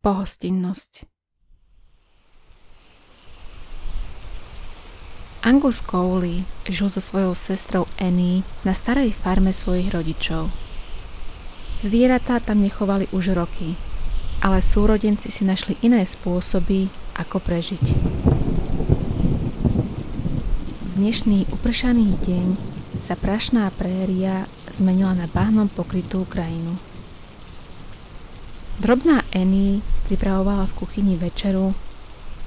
Pohostinnosť Angus Cowley žil so svojou sestrou Annie na starej farme svojich rodičov. Zvieratá tam nechovali už roky, ale súrodenci si našli iné spôsoby, ako prežiť. V dnešný upršaný deň sa prašná préria zmenila na bahnom pokrytú krajinu. Drobná Annie pripravovala v kuchyni večeru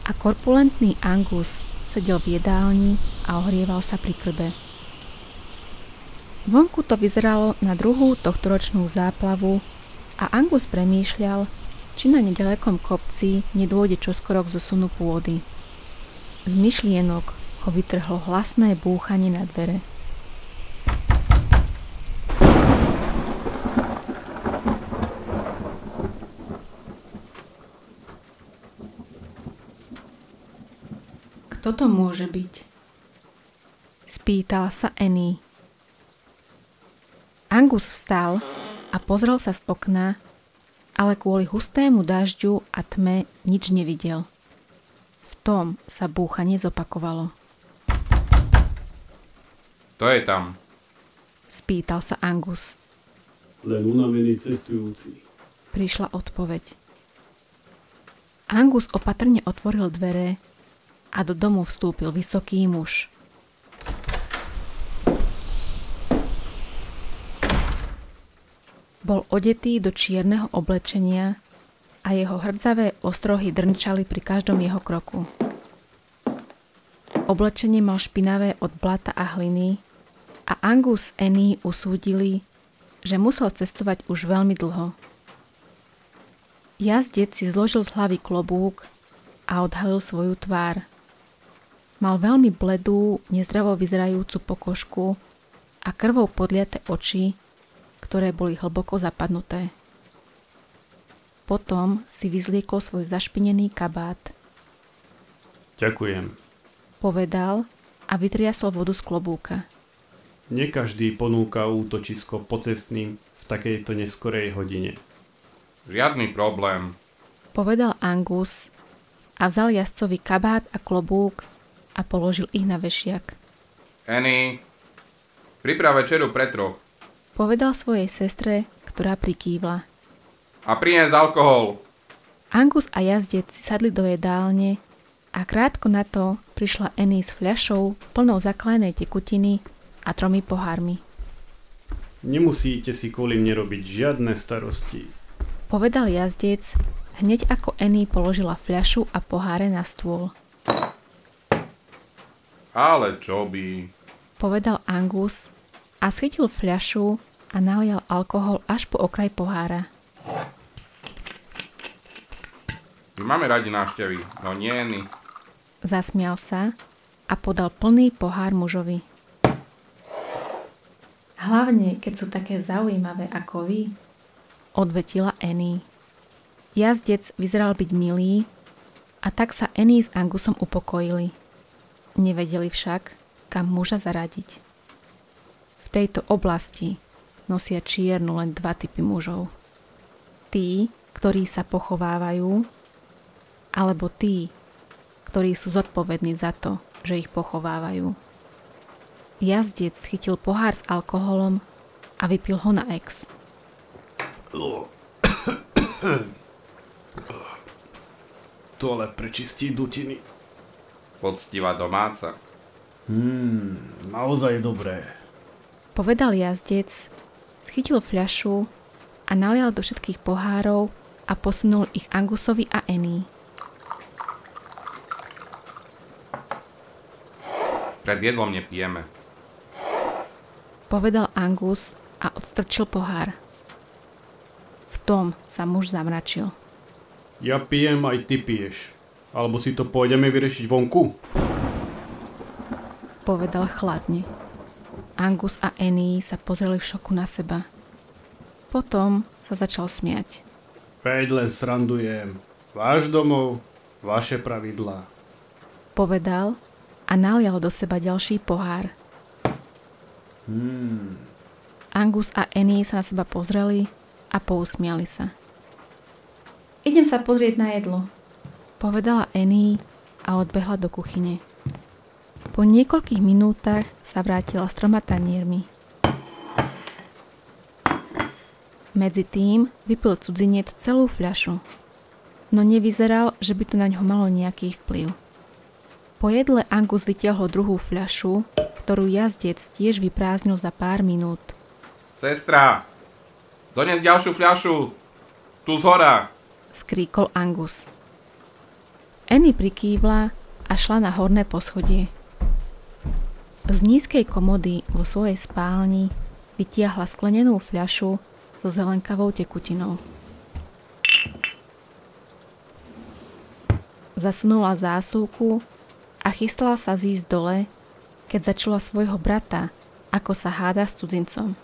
a korpulentný Angus sedel v jedálni a ohrieval sa pri krbe. Vonku to vyzeralo na druhú tohtoročnú záplavu a Angus premýšľal, či na nedalekom kopci nedôjde čoskoro k zosunu pôdy. Z myšlienok ho vytrhlo hlasné búchanie na dvere. Kto to môže byť? Spýtala sa Annie. Angus vstal a pozrel sa z okna, ale kvôli hustému dažďu a tme nič nevidel. V tom sa búchanie zopakovalo. To je tam. Spýtal sa Angus. Len unavený cestujúci. Prišla odpoveď. Angus opatrne otvoril dvere a do domu vstúpil vysoký muž. Bol odetý do čierneho oblečenia a jeho hrdzavé ostrohy drnčali pri každom jeho kroku. Oblečenie mal špinavé od blata a hliny a Angus Annie usúdili, že musel cestovať už veľmi dlho. Jazdec si zložil z hlavy klobúk a odhalil svoju tvár – Mal veľmi bledú, nezdravo vyzerajúcu pokožku a krvou podliate oči, ktoré boli hlboko zapadnuté. Potom si vyzliekol svoj zašpinený kabát. Ďakujem. Povedal a vytriasol vodu z klobúka. Nie každý ponúka útočisko pocestným v takejto neskorej hodine. Žiadny problém. Povedal Angus a vzal jazdcovi kabát a klobúk a položil ich na vešiak. Annie, priprav večeru pre troch. Povedal svojej sestre, ktorá prikývla. A prinies alkohol. Angus a jazdec si sadli do jedálne a krátko na to prišla Annie s fľašou plnou zaklenej tekutiny a tromi pohármi. Nemusíte si kvôli mne robiť žiadne starosti. Povedal jazdec hneď ako Annie položila fľašu a poháre na stôl. Ale čo by? Povedal Angus a schytil fľašu a nalial alkohol až po okraj pohára. My máme radi návštevy, no nie my. Zasmial sa a podal plný pohár mužovi. Hlavne, keď sú také zaujímavé ako vy, odvetila Annie. Jazdec vyzeral byť milý a tak sa Annie s Angusom upokojili – Nevedeli však, kam muža zaradiť. V tejto oblasti nosia čiernu len dva typy mužov. Tí, ktorí sa pochovávajú, alebo tí, ktorí sú zodpovední za to, že ich pochovávajú. Jazdec chytil pohár s alkoholom a vypil ho na ex. To ale prečistí dutiny. Poctivá domáca. Hmm, naozaj dobré. Povedal jazdec, schytil fľašu a nalial do všetkých pohárov a posunul ich Angusovi a Ení. Pred jedlom nepijeme. Povedal Angus a odstrčil pohár. V tom sa muž zamračil. Ja pijem, aj ty piješ. Alebo si to pôjdeme vyriešiť vonku? Povedal chladne. Angus a Annie sa pozreli v šoku na seba. Potom sa začal smiať. Veď len srandujem. Váš domov, vaše pravidlá. Povedal a nalial do seba ďalší pohár. Hmm. Angus a Annie sa na seba pozreli a pousmiali sa. Idem sa pozrieť na jedlo, povedala Annie a odbehla do kuchyne. Po niekoľkých minútach sa vrátila s troma taniermi. Medzi tým vypil cudzinec celú fľašu, no nevyzeral, že by to na ňo malo nejaký vplyv. Po jedle Angus vytiahol druhú fľašu, ktorú jazdec tiež vyprázdnil za pár minút. Sestra, dones ďalšiu fľašu. Tu z hora. Skríkol Angus. Annie prikývla a šla na horné poschodie. Z nízkej komody vo svojej spálni vytiahla sklenenú fľašu so zelenkavou tekutinou. Zasunula zásuvku a chystala sa zísť dole, keď začula svojho brata, ako sa háda s cudzincom.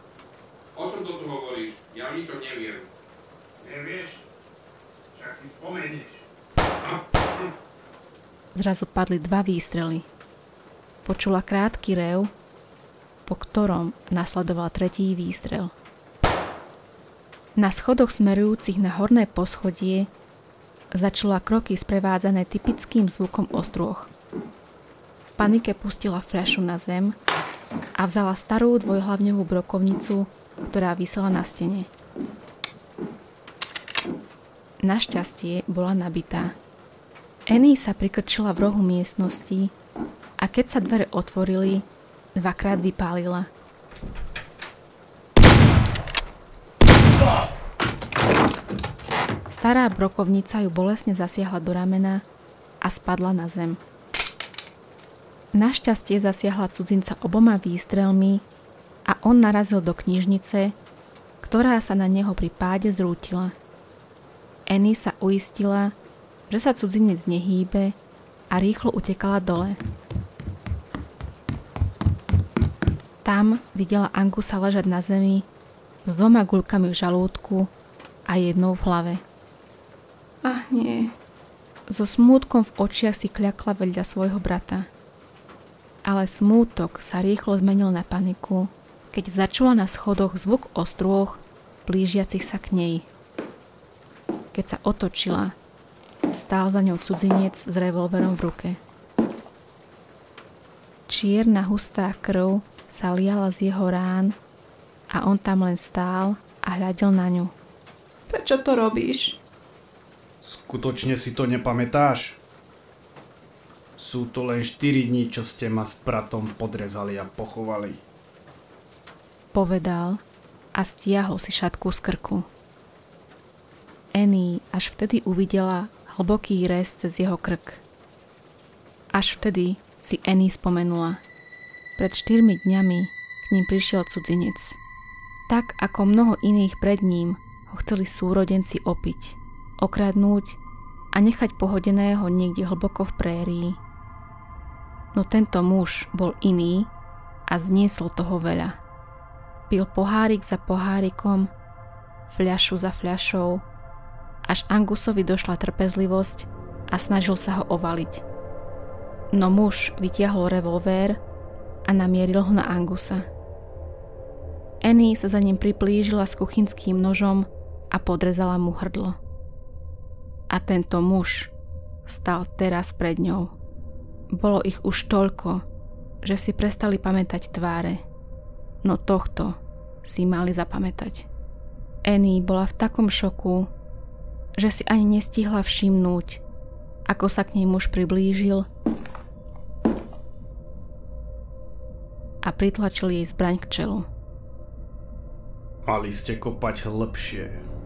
O čom to tu hovoríš? Ja o ničom neviem. Nevieš? Však si spomenieš. Zrazu padli dva výstrely. Počula krátky rev, po ktorom nasledoval tretí výstrel. Na schodoch smerujúcich na horné poschodie začula kroky sprevádzané typickým zvukom ostrôch. V panike pustila fľašu na zem a vzala starú dvojhlavňovú brokovnicu, ktorá vysela na stene. Našťastie bola nabitá. Annie sa prikrčila v rohu miestnosti a keď sa dvere otvorili, dvakrát vypálila. Stará brokovnica ju bolesne zasiahla do ramena a spadla na zem. Našťastie zasiahla cudzinca oboma výstrelmi a on narazil do knižnice, ktorá sa na neho pri páde zrútila. Annie sa uistila, že sa cudzinec nehýbe a rýchlo utekala dole. Tam videla Angusa ležať na zemi s dvoma guľkami v žalúdku a jednou v hlave. Ach nie. So smútkom v očiach si kľakla vedľa svojho brata. Ale smútok sa rýchlo zmenil na paniku, keď začula na schodoch zvuk ostrôch blížiacich sa k nej. Keď sa otočila, stál za ňou cudzinec s revolverom v ruke. Čierna hustá krv sa liala z jeho rán a on tam len stál a hľadel na ňu. Prečo to robíš? Skutočne si to nepamätáš? Sú to len 4 dní, čo ste ma s bratom podrezali a pochovali. Povedal a stiahol si šatku z krku. Annie až vtedy uvidela hlboký rez cez jeho krk. Až vtedy si Annie spomenula. Pred štyrmi dňami k ním prišiel cudzinec. Tak ako mnoho iných pred ním ho chceli súrodenci opiť, okradnúť a nechať pohodeného niekde hlboko v prérii. No tento muž bol iný a zniesol toho veľa. Pil pohárik za pohárikom, fľašu za fľašou, až Angusovi došla trpezlivosť a snažil sa ho ovaliť. No muž vytiahol revolvér a namieril ho na Angusa. Annie sa za ním priplížila s kuchynským nožom a podrezala mu hrdlo. A tento muž stal teraz pred ňou. Bolo ich už toľko, že si prestali pamätať tváre, no tohto si mali zapamätať. Annie bola v takom šoku, že si ani nestihla všimnúť, ako sa k nej muž priblížil a pritlačil jej zbraň k čelu. Mali ste kopať lepšie.